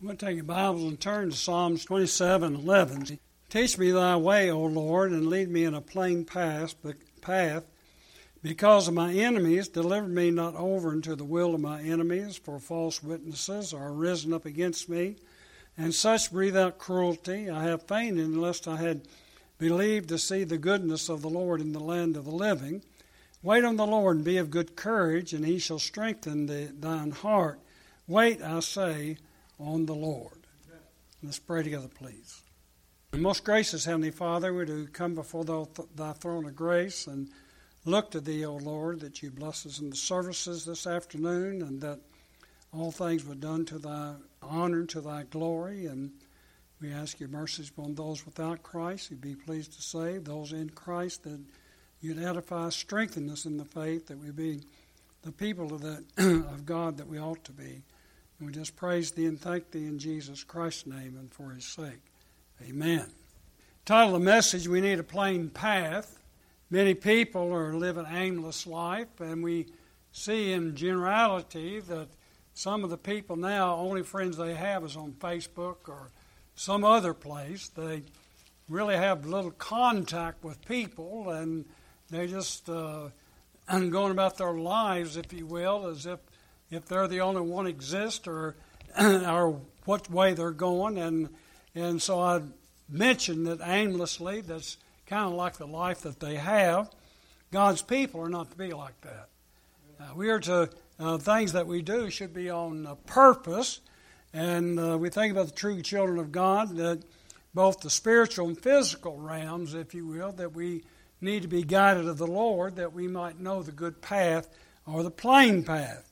I'm going to take your Bibles and turn to Psalms 27 11. Teach me thy way, O Lord, and lead me in a plain path, path. Because of my enemies, deliver me not over into the will of my enemies, for false witnesses are risen up against me, and such breathe out cruelty. I have fainted lest I had believed to see the goodness of the Lord in the land of the living. Wait on the Lord and be of good courage, and he shall strengthen the, thine heart. Wait, I say, on the Lord. Let's pray together, please. Most gracious Heavenly Father, we do come before thy throne of grace and look to thee, O Lord, that you bless us in the services this afternoon and that all things were done to thy honor, and to thy glory. And we ask your mercies upon those without Christ. You'd be pleased to save those in Christ that you'd edify, strengthen us in the faith, that we be the people of, of God that we ought to be. We just praise thee and thank thee in Jesus Christ's name and for his sake. Amen. Title of the message We Need a Plain Path. Many people are living aimless life, and we see in generality that some of the people now, only friends they have is on Facebook or some other place. They really have little contact with people, and they're just uh, going about their lives, if you will, as if if they're the only one exist or or what way they're going and and so I mentioned that aimlessly that's kind of like the life that they have. God's people are not to be like that. Uh, we are to uh, things that we do should be on uh, purpose, and uh, we think about the true children of God that both the spiritual and physical realms, if you will, that we need to be guided of the Lord that we might know the good path or the plain path.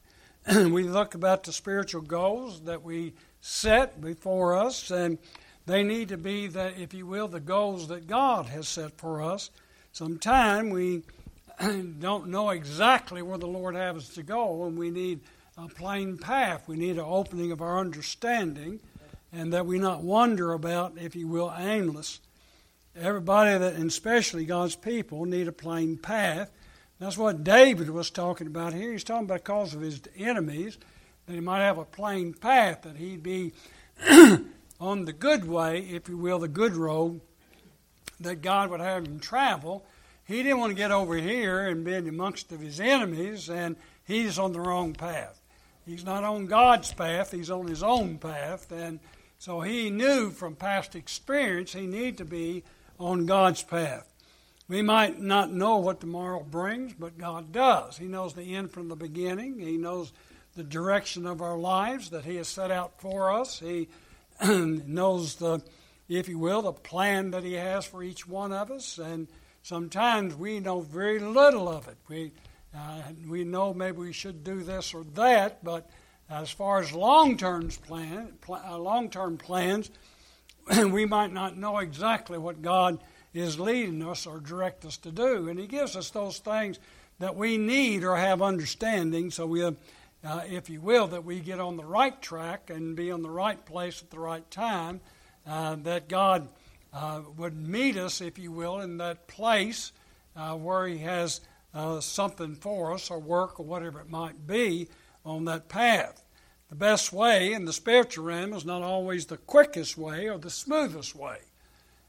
we look about the spiritual goals that we set before us, and they need to be that, if you will, the goals that God has set for us. Sometimes we don't know exactly where the Lord has us to go, and we need a plain path. We need an opening of our understanding, and that we not wander about, if you will, aimless. Everybody that, and especially God's people, need a plain path that's what David was talking about here. He's talking about because of his enemies, that he might have a plain path, that he'd be on the good way, if you will, the good road that God would have him travel. He didn't want to get over here and be amongst of his enemies, and he's on the wrong path. He's not on God's path, he's on his own path. And so he knew from past experience he needed to be on God's path. We might not know what tomorrow brings, but God does. He knows the end from the beginning. He knows the direction of our lives that He has set out for us. He knows the, if you will, the plan that He has for each one of us. And sometimes we know very little of it. We, uh, we know maybe we should do this or that, but as far as long-term plan, pl- uh, long-term plans, we might not know exactly what God is leading us or direct us to do. And He gives us those things that we need or have understanding, so we, uh, if you will, that we get on the right track and be on the right place at the right time, uh, that God uh, would meet us, if you will, in that place uh, where He has uh, something for us or work or whatever it might be on that path. The best way in the spiritual realm is not always the quickest way or the smoothest way.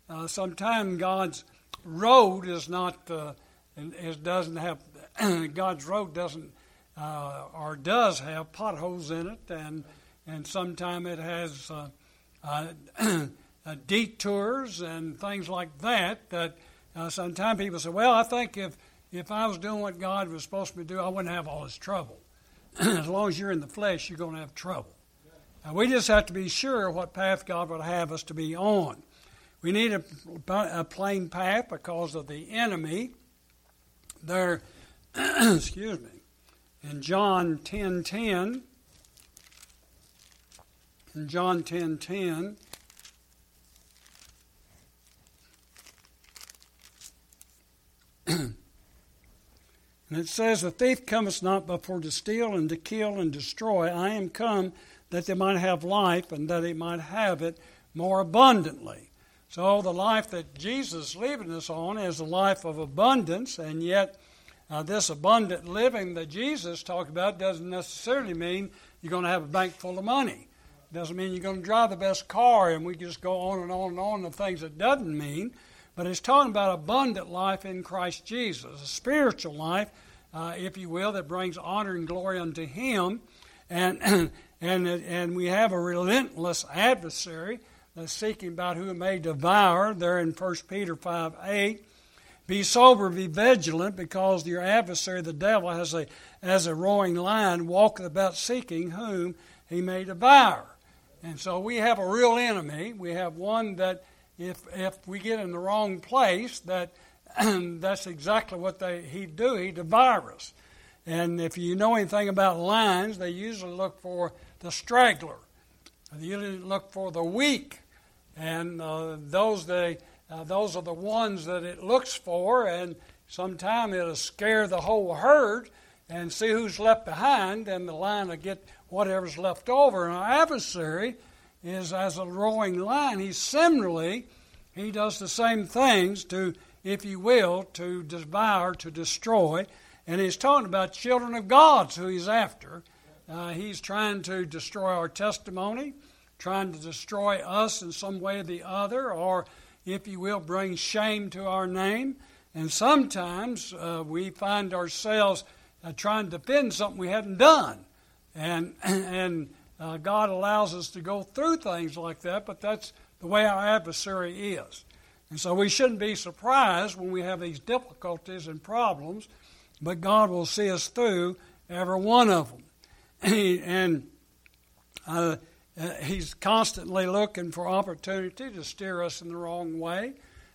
Uh, sometimes God's road is not, uh, it doesn't have, God's road doesn't, uh, or does have potholes in it, and and sometimes it has uh, uh, uh, detours and things like that. That sometimes people say, well, I think if if I was doing what God was supposed to do, I wouldn't have all this trouble. as long as you're in the flesh, you're going to have trouble. And we just have to be sure what path God would have us to be on. We need a, a plain path because of the enemy. There, excuse me, in John 10.10, 10, in John 10.10, 10, and it says, The thief cometh not but for to steal and to kill and destroy. I am come that they might have life and that they might have it more abundantly. So the life that Jesus is leaving us on is a life of abundance, and yet uh, this abundant living that Jesus talked about doesn't necessarily mean you're going to have a bank full of money. It Doesn't mean you're going to drive the best car, and we just go on and on and on the things it doesn't mean. But it's talking about abundant life in Christ Jesus, a spiritual life, uh, if you will, that brings honor and glory unto Him. And, and, and we have a relentless adversary Uh, seeking about who may devour. There in 1 Peter 5 8. Be sober, be vigilant, because your adversary, the devil, has a, as a roaring lion, walketh about seeking whom he may devour. And so we have a real enemy. We have one that, if if we get in the wrong place, that that's exactly what they he'd do. He'd devour us. And if you know anything about lions, they usually look for the straggler. They usually look for the weak, and uh, those they uh, those are the ones that it looks for, and sometime it'll scare the whole herd and see who's left behind, and the lion will get whatever's left over. And our adversary is as a roaring lion. He's similarly, he does the same things to, if you will, to devour, to destroy. And he's talking about children of God who he's after. Uh, he's trying to destroy our testimony, trying to destroy us in some way or the other, or if you will, bring shame to our name. And sometimes uh, we find ourselves uh, trying to defend something we hadn't done. And, and uh, God allows us to go through things like that, but that's the way our adversary is. And so we shouldn't be surprised when we have these difficulties and problems, but God will see us through every one of them. and uh, uh, he's constantly looking for opportunity to steer us in the wrong way,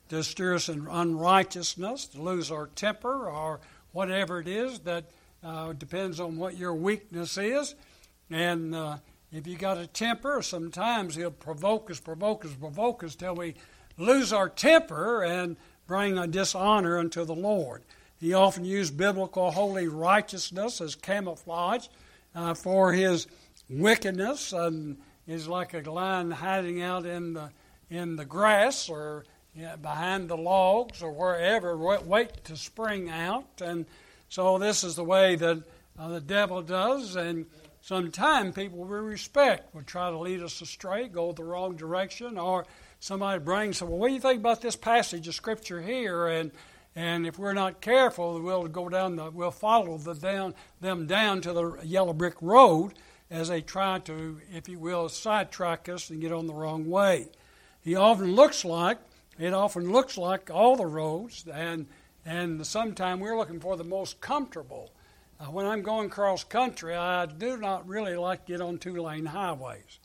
to steer us in unrighteousness, to lose our temper, or whatever it is that uh, depends on what your weakness is. And uh, if you got a temper, sometimes he'll provoke us, provoke us, provoke us till we lose our temper and bring a dishonor unto the Lord. He often used biblical holy righteousness as camouflage uh, for his wickedness. And is like a lion hiding out in the in the grass or you know, behind the logs or wherever, wait to spring out. And so this is the way that uh, the devil does. And sometimes people we respect will try to lead us astray, go the wrong direction, or somebody brings, well, what do you think about this passage of scripture here? And and if we're not careful, we'll go down the, we'll follow the down, them down to the yellow brick road as they try to, if you will, sidetrack us and get on the wrong way. He often looks like, it often looks like all the roads, and, and sometimes we're looking for the most comfortable. Uh, when I'm going cross country, I do not really like to get on two lane highways.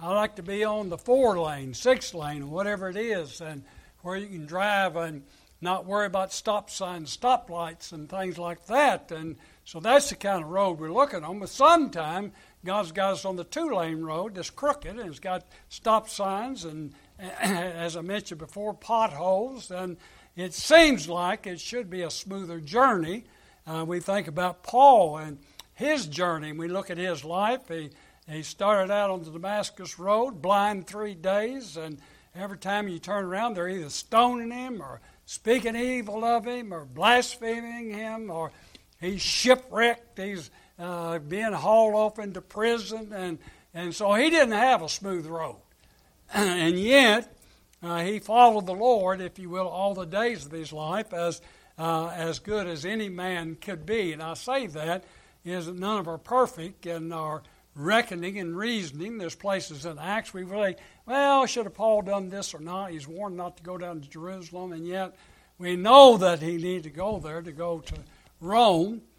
I like to be on the four lane, six lane, whatever it is, and where you can drive and not worry about stop signs, stoplights, and things like that. And so that's the kind of road we're looking on. But sometimes God's got us on the two lane road that's crooked and it's got stop signs and, as I mentioned before, potholes. And it seems like it should be a smoother journey. Uh, we think about Paul and his journey. We look at his life. He, he started out on the Damascus Road, blind three days, and every time you turn around, they're either stoning him or speaking evil of him or blaspheming him or he's shipwrecked. He's uh, being hauled off into prison, and, and so he didn't have a smooth road. and yet, uh, he followed the Lord, if you will, all the days of his life as, uh, as good as any man could be. And I say that is that none of our perfect in our reckoning and reasoning. There's places in Acts we really, well, should have Paul done this or not? He's warned not to go down to Jerusalem, and yet we know that he needed to go there to go to Rome.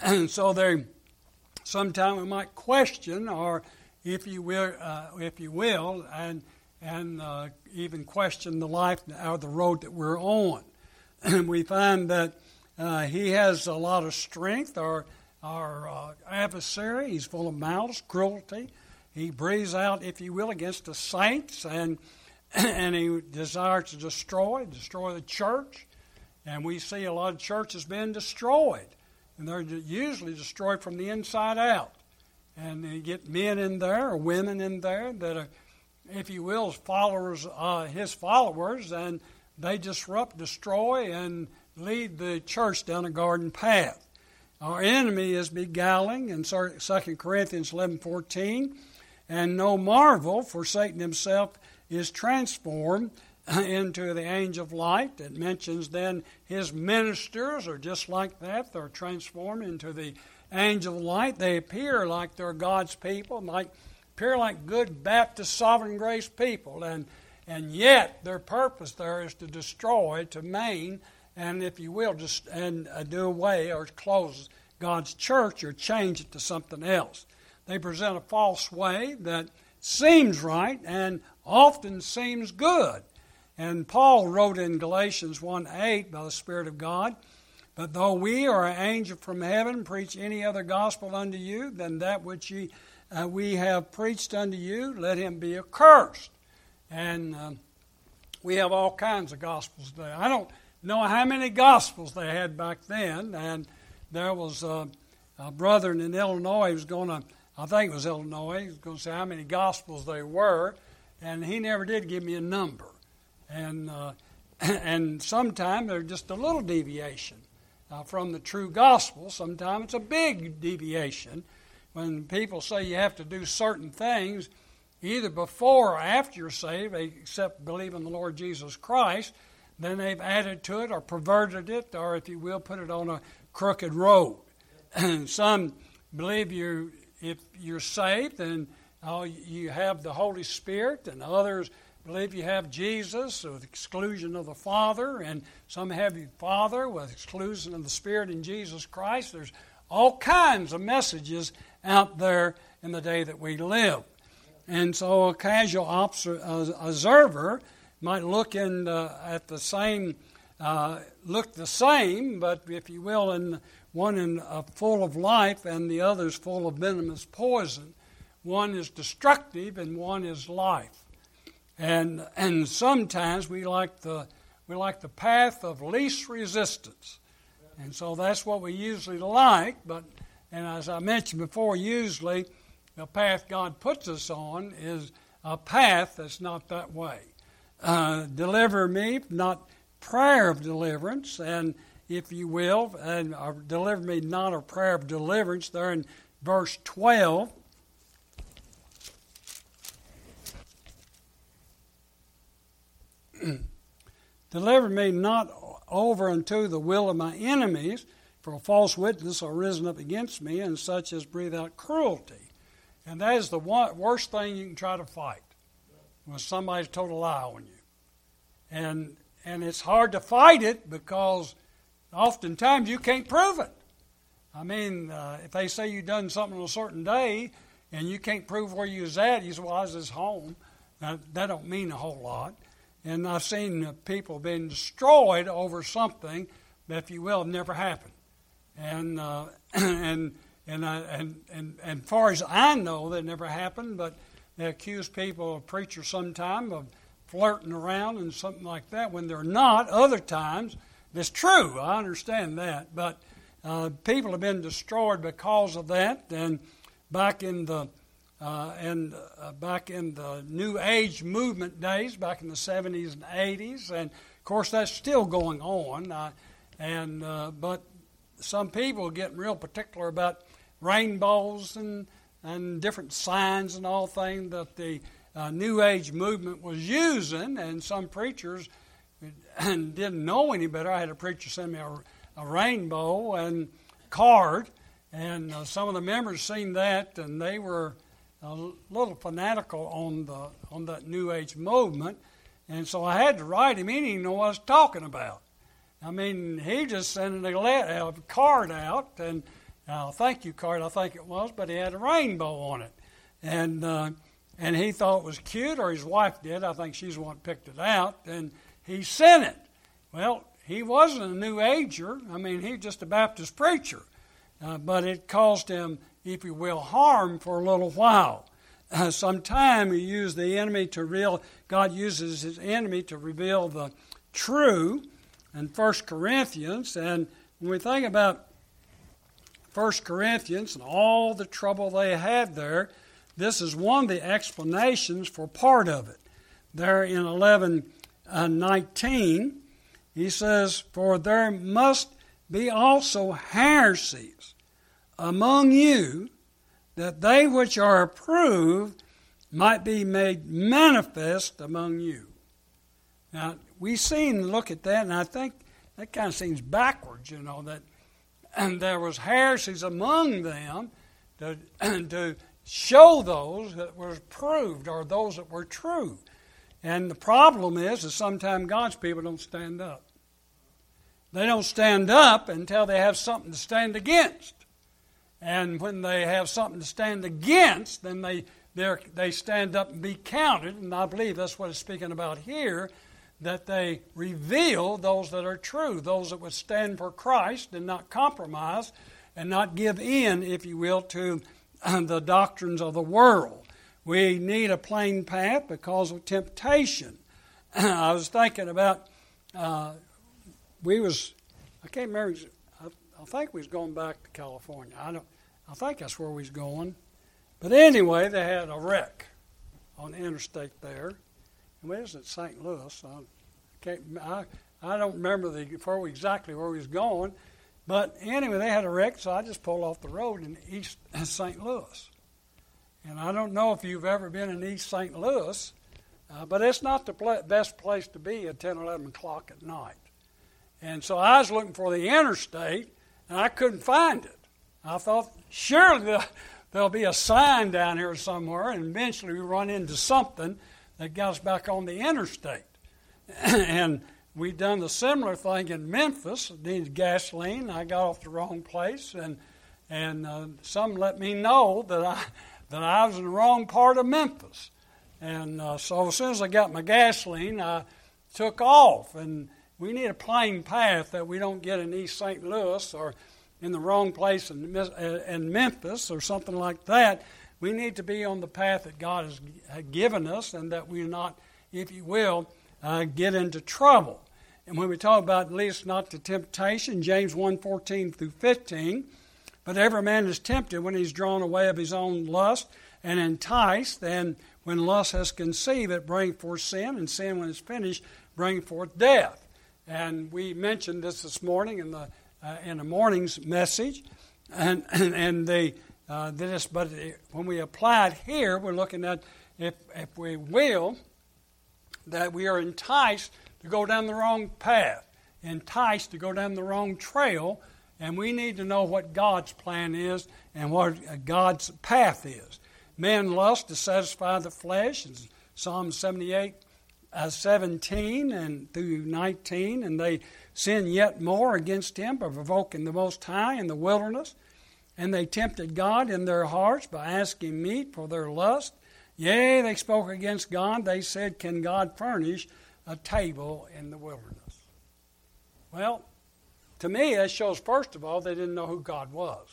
And so they Sometimes we might question, or if you will, uh, if you will, and and uh, even question the life or the road that we're on. And we find that uh, he has a lot of strength. Our our uh, adversary, he's full of malice, cruelty. He breathes out, if you will, against the saints, and and he desires to destroy, destroy the church. And we see a lot of churches being destroyed and they're usually destroyed from the inside out. And you get men in there or women in there that are, if you will, followers, uh, his followers, and they disrupt, destroy, and lead the church down a garden path. Our enemy is beguiling in 2 Corinthians 11 14. And no marvel, for Satan himself is transformed into the angel of light. It mentions then his ministers are just like that. They're transformed into the angel of light. They appear like they're God's people, like appear like good Baptist sovereign grace people, and and yet their purpose there is to destroy, to maim, and if you will, just and uh, do away or close God's church or change it to something else. They present a false way that seems right and often seems good. And Paul wrote in Galatians 1 8 by the Spirit of God, But though we or an angel from heaven preach any other gospel unto you than that which ye, uh, we have preached unto you, let him be accursed. And uh, we have all kinds of gospels today. I don't know how many gospels they had back then. And there was a, a brother in Illinois who was going to, I think it was Illinois, he was going to say how many gospels they were. And he never did give me a number and uh, and sometimes there's just a little deviation uh, from the true gospel. Sometimes it's a big deviation. When people say you have to do certain things, either before or after you're saved, except believe in the Lord Jesus Christ, then they've added to it or perverted it, or if you will, put it on a crooked road. Some believe you if you're saved, then uh, you have the Holy Spirit, and others believe you have Jesus with exclusion of the Father, and some have you Father with exclusion of the Spirit in Jesus Christ. There's all kinds of messages out there in the day that we live. And so a casual observer might look in uh, at the same, uh, look the same, but if you will, in one in uh, full of life and the other is full of venomous poison. One is destructive and one is life. And, and sometimes we like, the, we like the path of least resistance. And so that's what we usually like. But, and as I mentioned before, usually the path God puts us on is a path that's not that way. Uh, deliver me, not prayer of deliverance, and if you will, and uh, deliver me not a prayer of deliverance. There in verse 12, Deliver me not over unto the will of my enemies, for a false witness are risen up against me, and such as breathe out cruelty. And that is the one, worst thing you can try to fight when somebody's told a lie on you. And and it's hard to fight it because oftentimes you can't prove it. I mean, uh, if they say you done something on a certain day and you can't prove where you was at, you say, "Well, I was at home." Now, that don't mean a whole lot. And I've seen people being destroyed over something that, if you will, never happened. And uh, and and, I, and and and far as I know, that never happened. But they accuse people of preachers sometime of flirting around and something like that when they're not. Other times, it's true. I understand that, but uh, people have been destroyed because of that. And back in the uh, and uh, back in the New Age movement days, back in the 70s and 80s, and of course that's still going on. Uh, and uh, but some people get real particular about rainbows and and different signs and all things that the uh, New Age movement was using, and some preachers didn't know any better. I had a preacher send me a, a rainbow and card, and uh, some of the members seen that, and they were a little fanatical on the on that New Age movement, and so I had to write him. He didn't know what I was talking about. I mean, he just sent a, a card out, and uh, thank you card, I think it was, but he had a rainbow on it, and uh, and he thought it was cute, or his wife did. I think she's the one picked it out, and he sent it. Well, he wasn't a New Ager. I mean, he was just a Baptist preacher, uh, but it caused him if you will, harm for a little while. Uh, sometime you use the enemy to reveal, God uses his enemy to reveal the true in 1 Corinthians. And when we think about 1 Corinthians and all the trouble they had there, this is one of the explanations for part of it. There in 11 uh, 19, he says, For there must be also heresies among you that they which are approved might be made manifest among you. Now, we seen look at that, and I think that kind of seems backwards, you know, that and there was heresies among them to, to show those that were proved or those that were true. And the problem is that sometimes God's people don't stand up. They don't stand up until they have something to stand against. And when they have something to stand against, then they they stand up and be counted. And I believe that's what it's speaking about here that they reveal those that are true, those that would stand for Christ and not compromise and not give in, if you will, to the doctrines of the world. We need a plain path because of temptation. I was thinking about uh, we was I can't remember. I, think we was going back to California. I don't. I think that's where we was going. But anyway, they had a wreck on the interstate there. And we was at St. Louis. I can't. I, I don't remember the before exactly where we was going. But anyway, they had a wreck, so I just pulled off the road in East St. Louis. And I don't know if you've ever been in East St. Louis, uh, but it's not the pl- best place to be at 10, 11 o'clock at night. And so I was looking for the interstate, and I couldn't find it. I thought, surely there'll be a sign down here somewhere, and eventually we run into something that got us back on the interstate. and we done the similar thing in Memphis. Needed gasoline. I got off the wrong place, and and uh, some let me know that I that I was in the wrong part of Memphis. And uh, so as soon as I got my gasoline, I took off, and we need a plain path that we don't get in East St. Louis or in the wrong place in, in Memphis or something like that. We need to be on the path that God has given us and that we not, if you will, uh, get into trouble. And when we talk about lead us not to temptation, James 1 14 through 15, but every man is tempted when he's drawn away of his own lust and enticed, and when lust has conceived, it brings forth sin, and sin, when it's finished, brings forth death. And we mentioned this this morning in the uh, in the morning's message, and and, and they uh, this. But when we apply it here, we're looking at if if we will that we are enticed to go down the wrong path, enticed to go down the wrong trail, and we need to know what God's plan is and what God's path is. Men lust to satisfy the flesh, Psalm 78 uh, 17 and through 19, and they sin yet more against him by provoking the Most High in the wilderness. And they tempted God in their hearts by asking meat for their lust. Yea, they spoke against God. They said, Can God furnish a table in the wilderness? Well, to me, that shows, first of all, they didn't know who God was.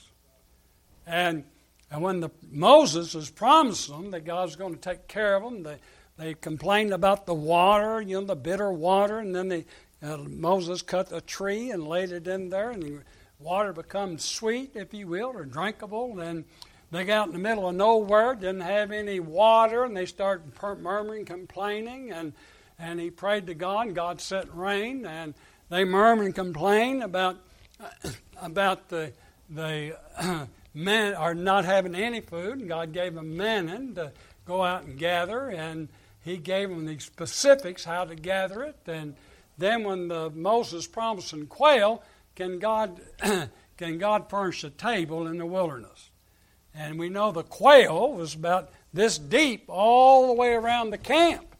And, and when the, Moses was promised them that God was going to take care of them, they, they complained about the water, you know, the bitter water, and then they, uh, Moses cut a tree and laid it in there, and the water becomes sweet, if you will, or drinkable. And they got in the middle of nowhere, didn't have any water, and they started murmuring, complaining, and and he prayed to God, and God sent rain, and they murmured and complained about about the the men are not having any food, and God gave them manna to go out and gather, and he gave them the specifics how to gather it. And then when the Moses promised and quail, can God can God furnish a table in the wilderness? And we know the quail was about this deep all the way around the camp.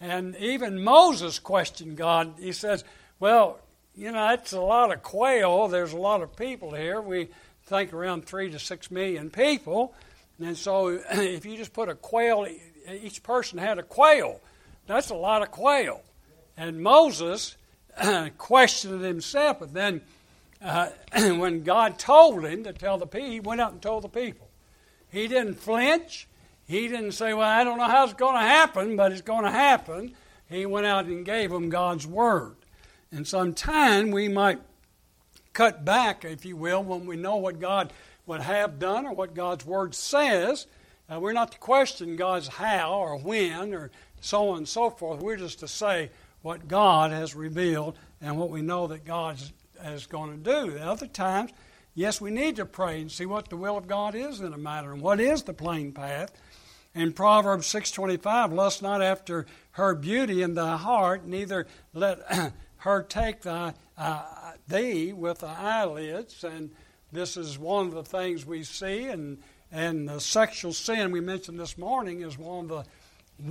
And even Moses questioned God. He says, Well, you know, it's a lot of quail. There's a lot of people here. We think around three to six million people. And so if you just put a quail each person had a quail. That's a lot of quail. And Moses questioned himself, but then uh, when God told him to tell the people, he went out and told the people. He didn't flinch. He didn't say, Well, I don't know how it's going to happen, but it's going to happen. He went out and gave them God's word. And sometime we might cut back, if you will, when we know what God would have done or what God's word says uh, we're not to question God's how or when or so on and so forth. We're just to say what God has revealed and what we know that God is going to do. At other times, yes, we need to pray and see what the will of God is in a matter and what is the plain path. in Proverbs 6:25, lust not after her beauty in thy heart, neither let her take thy, uh, thee with the eyelids. And this is one of the things we see. And, and the sexual sin we mentioned this morning is one of the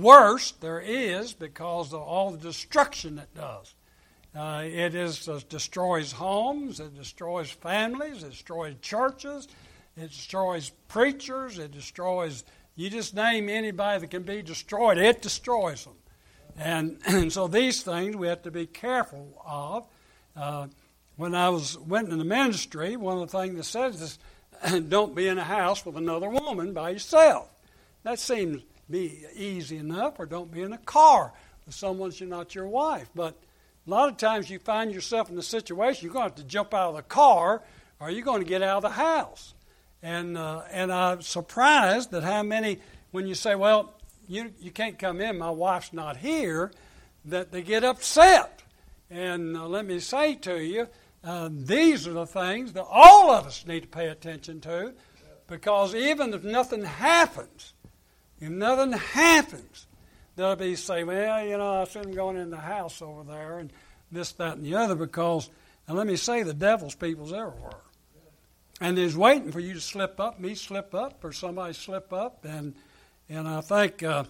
worst there is because of all the destruction it does. Uh, it is uh, destroys homes, it destroys families, it destroys churches, it destroys preachers, it destroys you just name anybody that can be destroyed, it destroys them. And, and so these things we have to be careful of. Uh, when I was went in the ministry, one of the things that says is, "Don't be in a house with another woman by yourself." That seems be easy enough. Or don't be in a car with someone who's not your wife. But a lot of times you find yourself in a situation you're going to have to jump out of the car, or you're going to get out of the house. And uh, and I'm surprised that how many when you say, "Well, you you can't come in, my wife's not here," that they get upset. And uh, let me say to you, uh, these are the things that all of us need to pay attention to, because even if nothing happens, if nothing happens, they'll be saying, "Well, you know, I him going in the house over there," and this, that, and the other. Because, and let me say, the devil's people's everywhere and is waiting for you to slip up, me slip up, or somebody slip up, and and I think, uh,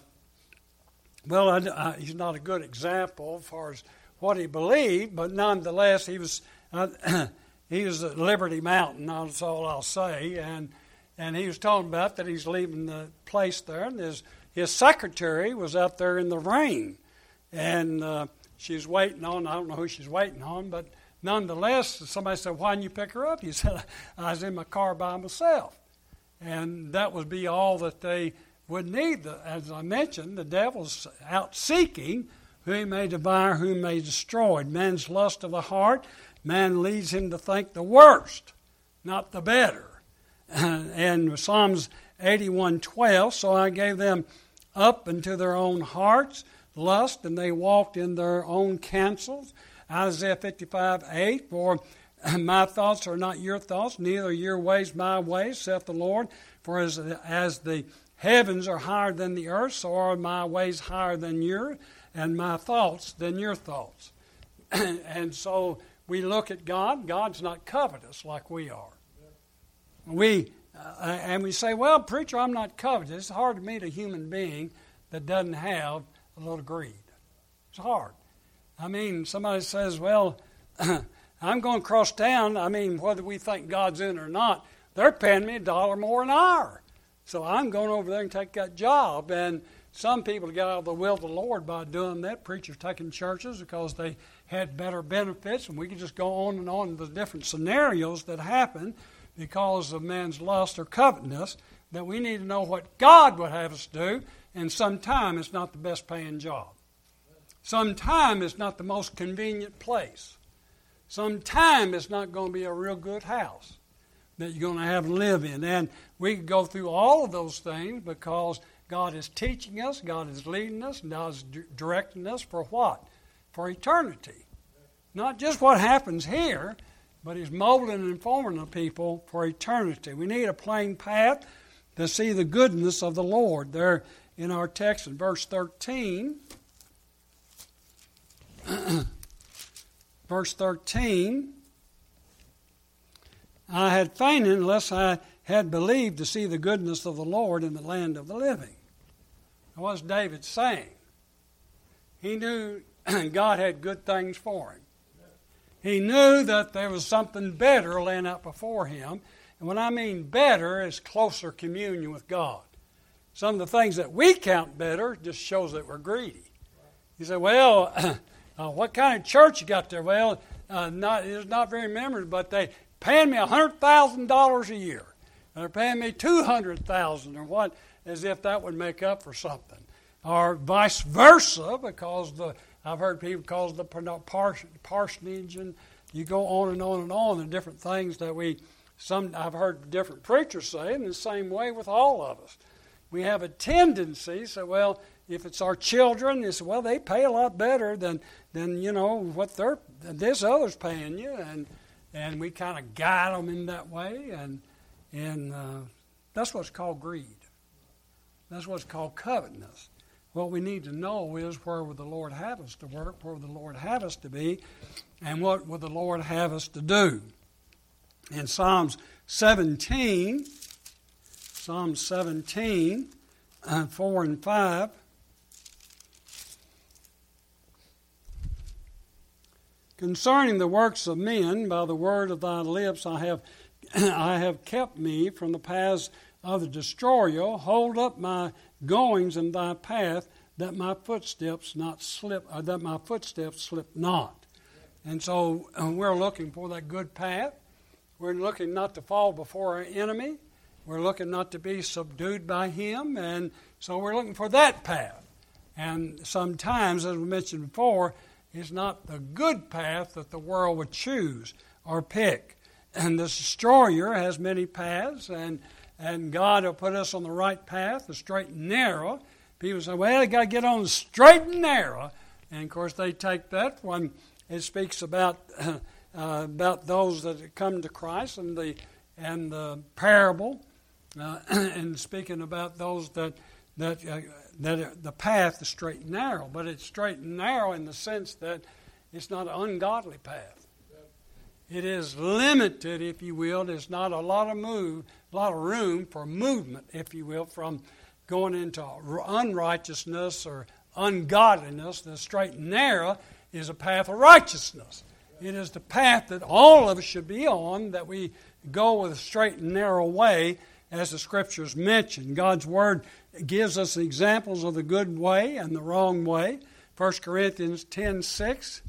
well, I, I, he's not a good example as far as what he believed, but nonetheless, he was uh, he was at Liberty Mountain. That's all I'll say, and and he was talking about that he's leaving the place there, and his his secretary was out there in the rain, and uh, she's waiting on. I don't know who she's waiting on, but nonetheless, somebody said, Why didn't you pick her up? He said, I was in my car by myself. And that would be all that they would need. As I mentioned, the devil's out seeking who he may devour, who he may destroy. Man's lust of the heart, man leads him to think the worst, not the better. And Psalms 81:12, so I gave them up into their own hearts lust, and they walked in their own counsels. Isaiah 55 8, For my thoughts are not your thoughts, neither your ways my ways, saith the Lord. For as, as the heavens are higher than the earth, so are my ways higher than yours, and my thoughts than your thoughts. and so we look at God. God's not covetous like we are. We uh, and we say, "Well, preacher, I'm not covetous." It's hard to meet a human being that doesn't have a little greed. It's hard. I mean, somebody says, well, I'm going across town. I mean, whether we think God's in or not, they're paying me a dollar more an hour. So I'm going over there and take that job. And some people get out of the will of the Lord by doing that. Preachers taking churches because they had better benefits. And we can just go on and on the different scenarios that happen because of man's lust or covetousness. That we need to know what God would have us do. And sometimes it's not the best paying job. Sometime it's not the most convenient place. Sometime it's not going to be a real good house that you're going to have to live in. And we can go through all of those things because God is teaching us, God is leading us, God is directing us for what? For eternity. Not just what happens here, but He's molding and forming the people for eternity. We need a plain path to see the goodness of the Lord. There in our text in verse 13. verse 13 I had fainted unless I had believed to see the goodness of the Lord in the land of the living. What's David saying? He knew God had good things for him. He knew that there was something better laying out before him. And when I mean better, is closer communion with God. Some of the things that we count better just shows that we're greedy. You say, well, Uh, what kind of church you got there? Well, uh, not, it's not very memorable, but they paying me $100,000 a year. And they're paying me 200000 or what, as if that would make up for something. Or vice versa, because the I've heard people call it the parsonage, and you go on and on and on, and different things that we, some I've heard different preachers say, and the same way with all of us. We have a tendency, so well, if it's our children, it's well they pay a lot better than than you know what they're this other's paying you, and and we kind of guide them in that way, and and uh, that's what's called greed. That's what's called covetousness. What we need to know is where would the Lord have us to work, where would the Lord have us to be, and what would the Lord have us to do. In Psalms 17, Psalm 17, uh, 4 and 5, Concerning the works of men, by the word of thy lips I have, I have kept me from the paths of the destroyer. Hold up my goings in thy path, that my footsteps not slip, or uh, that my footsteps slip not. And so uh, we're looking for that good path. We're looking not to fall before our enemy. We're looking not to be subdued by him. And so we're looking for that path. And sometimes, as we mentioned before, it's not the good path that the world would choose or pick. And the destroyer has many paths, and, and God will put us on the right path, the straight and narrow. People say, well, you got to get on the straight and narrow. And of course, they take that when it speaks about, uh, about those that come to Christ and the, and the parable, uh, and speaking about those that, that uh, that the path is straight and narrow, but it's straight and narrow in the sense that it's not an ungodly path. It is limited, if you will. There's not a lot of move, a lot of room for movement, if you will, from going into unrighteousness or ungodliness. The straight and narrow is a path of righteousness. It is the path that all of us should be on, that we go with a straight and narrow way, as the scriptures mention. God's word gives us examples of the good way and the wrong way. 1 Corinthians 10 6.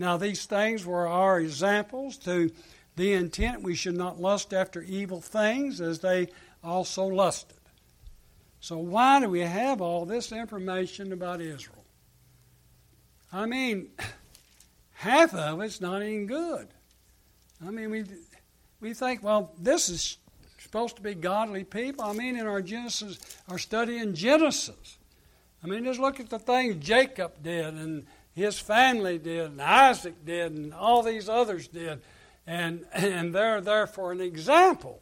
Now, these things were our examples to the intent we should not lust after evil things as they also lusted. So, why do we have all this information about Israel? I mean, half of it's not even good. I mean, we, we think, well, this is supposed to be godly people. I mean, in our Genesis, our study in Genesis. I mean, just look at the things Jacob did and his family did and Isaac did and all these others did. And, and they're there for an example.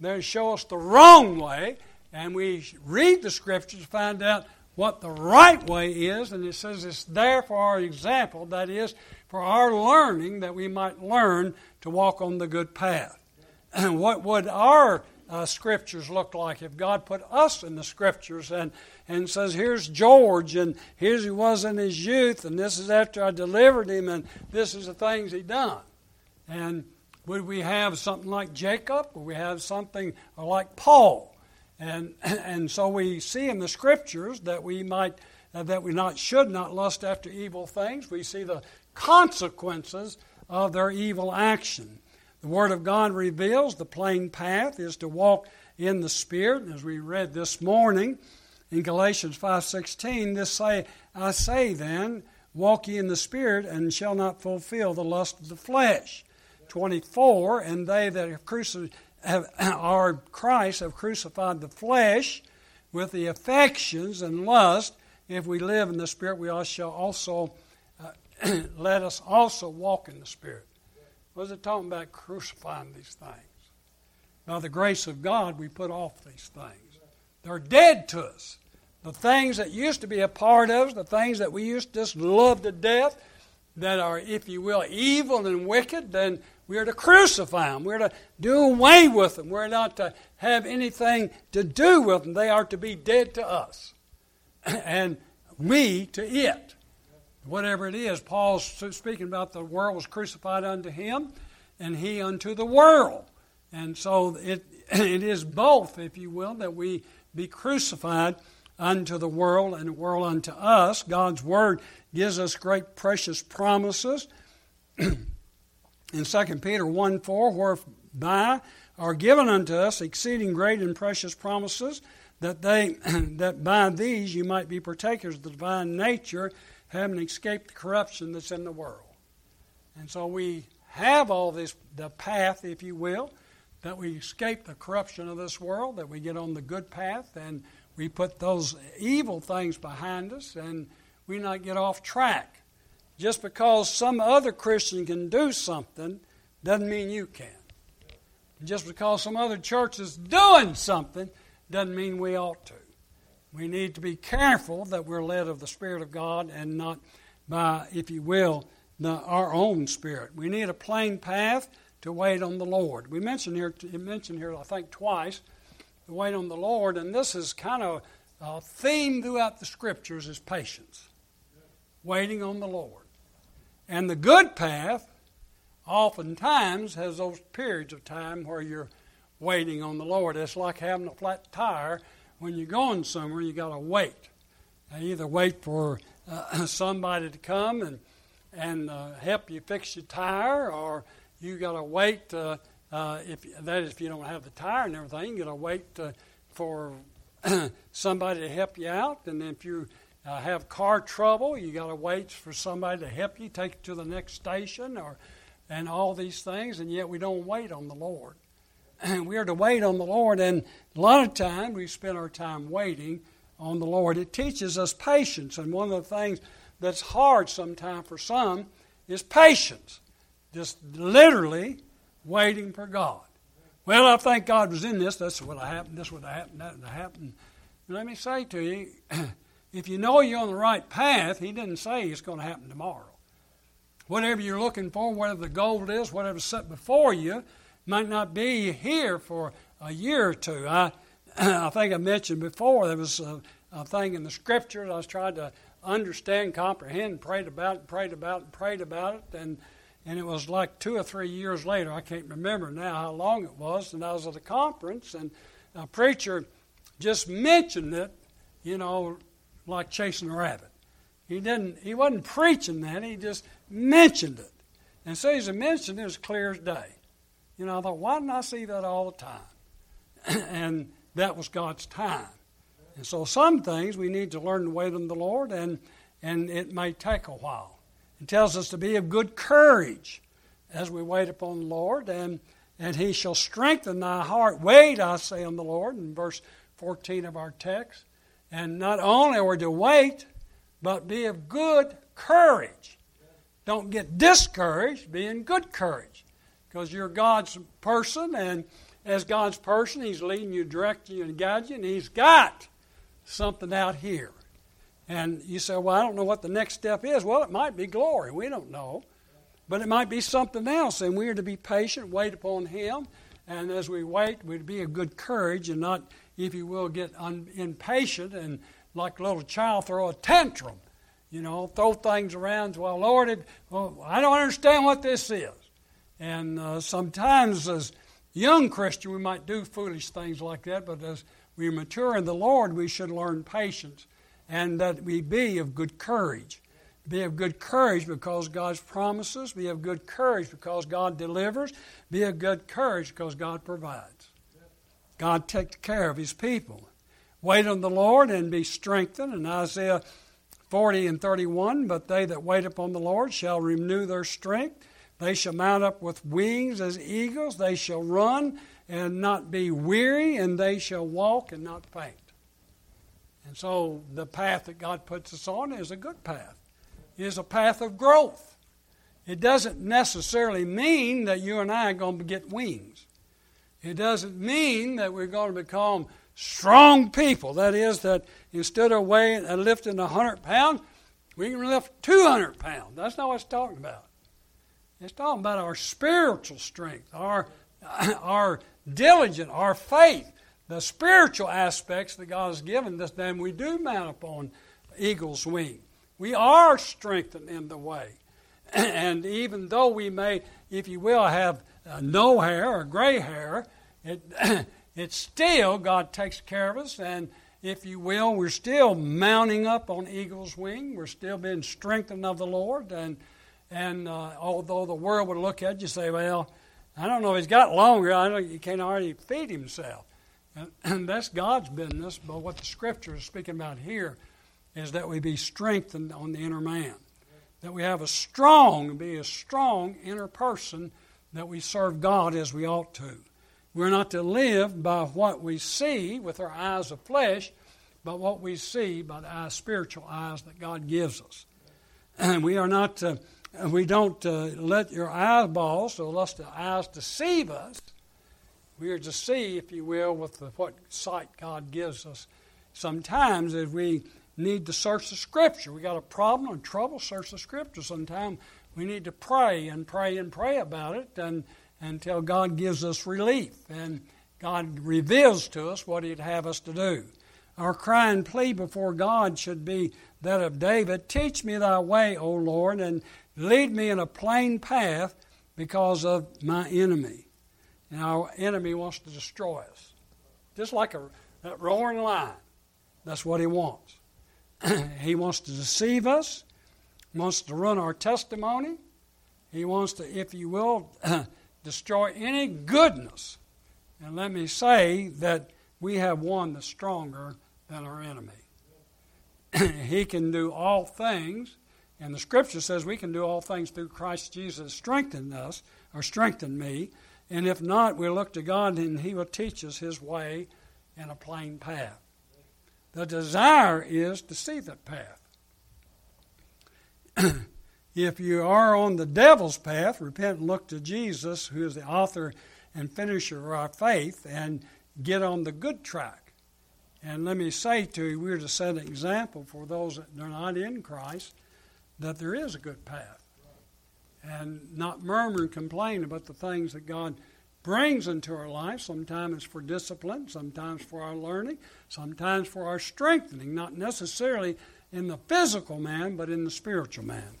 They show us the wrong way, and we read the scriptures to find out what the right way is, and it says it's there for our example, that is, for our learning, that we might learn to walk on the good path. And what would our uh, scriptures look like if God put us in the scriptures and, and says, here's George, and here's he was in his youth, and this is after I delivered him, and this is the things he done. And would we have something like Jacob? Would we have something like Paul? And, and so we see in the scriptures that we might, uh, that we not should not lust after evil things. We see the consequences of their evil action. The Word of God reveals the plain path is to walk in the Spirit, as we read this morning in Galatians 5:16. This say, I say then, walk ye in the Spirit, and shall not fulfill the lust of the flesh. 24, and they that have crucified have, are Christ have crucified the flesh with the affections and lust. If we live in the Spirit, we shall also uh, let us also walk in the Spirit. Was it talking about crucifying these things? By the grace of God, we put off these things. They're dead to us. The things that used to be a part of us, the things that we used to just love to death, that are, if you will, evil and wicked, then we are to crucify them. We're to do away with them. We're not to have anything to do with them. They are to be dead to us. and we to it whatever it is. Paul's speaking about the world was crucified unto him, and he unto the world. And so it, it is both, if you will, that we be crucified unto the world and the world unto us. God's Word gives us great precious promises. In 2 Peter 1 4, whereby are given unto us exceeding great and precious promises, that they that by these you might be partakers of the divine nature, having escaped the corruption that's in the world. And so we have all this, the path, if you will, that we escape the corruption of this world, that we get on the good path, and we put those evil things behind us, and we not get off track. Just because some other Christian can do something doesn't mean you can. Just because some other church is doing something doesn't mean we ought to. We need to be careful that we're led of the Spirit of God and not by, if you will, the, our own spirit. We need a plain path to wait on the Lord. We mentioned here, mentioned here, I think twice, to wait on the Lord, and this is kind of a theme throughout the Scriptures is patience, waiting on the Lord. And the good path oftentimes has those periods of time where you're waiting on the Lord. It's like having a flat tire. When you're going somewhere, you got to wait. Now, either wait for uh, somebody to come and and uh, help you fix your tire, or you got to wait. Uh, uh, if that is, if you don't have the tire and everything, you got to wait uh, for somebody to help you out. And if you uh, have car trouble, you got to wait for somebody to help you take you to the next station, or and all these things. And yet we don't wait on the Lord. we are to wait on the Lord, and a lot of time we spend our time waiting on the Lord. It teaches us patience, and one of the things that's hard sometimes for some is patience. Just literally waiting for God. Well, I think God was in this. That's what happened. This would have happened. That would have happened. Let me say to you, if you know you're on the right path, He didn't say it's going to happen tomorrow. Whatever you're looking for, whatever the goal is, whatever's set before you, might not be here for a year or two. I, I think I mentioned before there was a, a thing in the scriptures I was trying to understand, comprehend, prayed about it, prayed about it, prayed about it, and and it was like two or three years later. I can't remember now how long it was, and I was at a conference, and a preacher just mentioned it, you know, like chasing a rabbit. He didn't. He wasn't preaching that. He just mentioned it, and so he mentioned it was clear as day. You know, I thought, why didn't I see that all the time? and that was God's time. And so some things we need to learn to wait on the Lord, and, and it may take a while. It tells us to be of good courage as we wait upon the Lord, and, and he shall strengthen thy heart. Wait, I say, on the Lord, in verse 14 of our text. And not only are we to wait, but be of good courage. Don't get discouraged, be in good courage. Because you're God's person, and as God's person, He's leading you, directing you, and guiding you, and He's got something out here. And you say, Well, I don't know what the next step is. Well, it might be glory. We don't know. But it might be something else. And we are to be patient, wait upon Him. And as we wait, we'd be of good courage and not, if you will, get un- impatient and like a little child throw a tantrum. You know, throw things around. Well, Lord, well, I don't understand what this is. And uh, sometimes as young Christian, we might do foolish things like that, but as we mature in the Lord, we should learn patience and that we be of good courage. Be of good courage because God's promises. Be of good courage because God delivers. Be of good courage because God provides. God takes care of His people. Wait on the Lord and be strengthened. In Isaiah 40 and 31, but they that wait upon the Lord shall renew their strength. They shall mount up with wings as eagles. They shall run and not be weary, and they shall walk and not faint. And so the path that God puts us on is a good path. It is a path of growth. It doesn't necessarily mean that you and I are going to get wings. It doesn't mean that we're going to become strong people. That is, that instead of weighing and lifting 100 pounds, we can lift 200 pounds. That's not what it's talking about. It's talking about our spiritual strength, our, our diligent, our faith, the spiritual aspects that God has given us, then we do mount upon eagle's wing. We are strengthened in the way. And even though we may, if you will, have uh, no hair or gray hair, it, it's still, God takes care of us. And if you will, we're still mounting up on eagle's wing. We're still being strengthened of the Lord. And, and uh, although the world would look at you and say, well, I don't know. He's got longer. I know he can't already feed himself. And, and that's God's business. But what the scripture is speaking about here is that we be strengthened on the inner man. That we have a strong, be a strong inner person that we serve God as we ought to. We're not to live by what we see with our eyes of flesh, but what we see by the eyes, spiritual eyes that God gives us. And we are not to we don't uh, let your eyeballs or lust the eyes deceive us. We are to see, if you will, with the, what sight God gives us, sometimes if we need to search the Scripture, we got a problem or trouble, search the Scripture. Sometimes we need to pray and pray and pray about it and, until God gives us relief and God reveals to us what He'd have us to do. Our cry and plea before God should be that of David Teach me thy way, O Lord, and lead me in a plain path because of my enemy. And our enemy wants to destroy us. Just like a that roaring lion. That's what he wants. he wants to deceive us, wants to run our testimony. He wants to, if you will, destroy any goodness. And let me say that we have one that's stronger than our enemy. he can do all things, and the scripture says we can do all things through Christ Jesus strengthen us, or strengthen me. And if not, we'll look to God and He will teach us His way in a plain path. The desire is to see that path. if you are on the devil's path, repent and look to Jesus, who is the author and finisher of our faith, and get on the good track. And let me say to you, we're to set an example for those that are not in Christ that there is a good path. And not murmur and complain about the things that God brings into our life. Sometimes for discipline, sometimes for our learning, sometimes for our strengthening, not necessarily in the physical man, but in the spiritual man.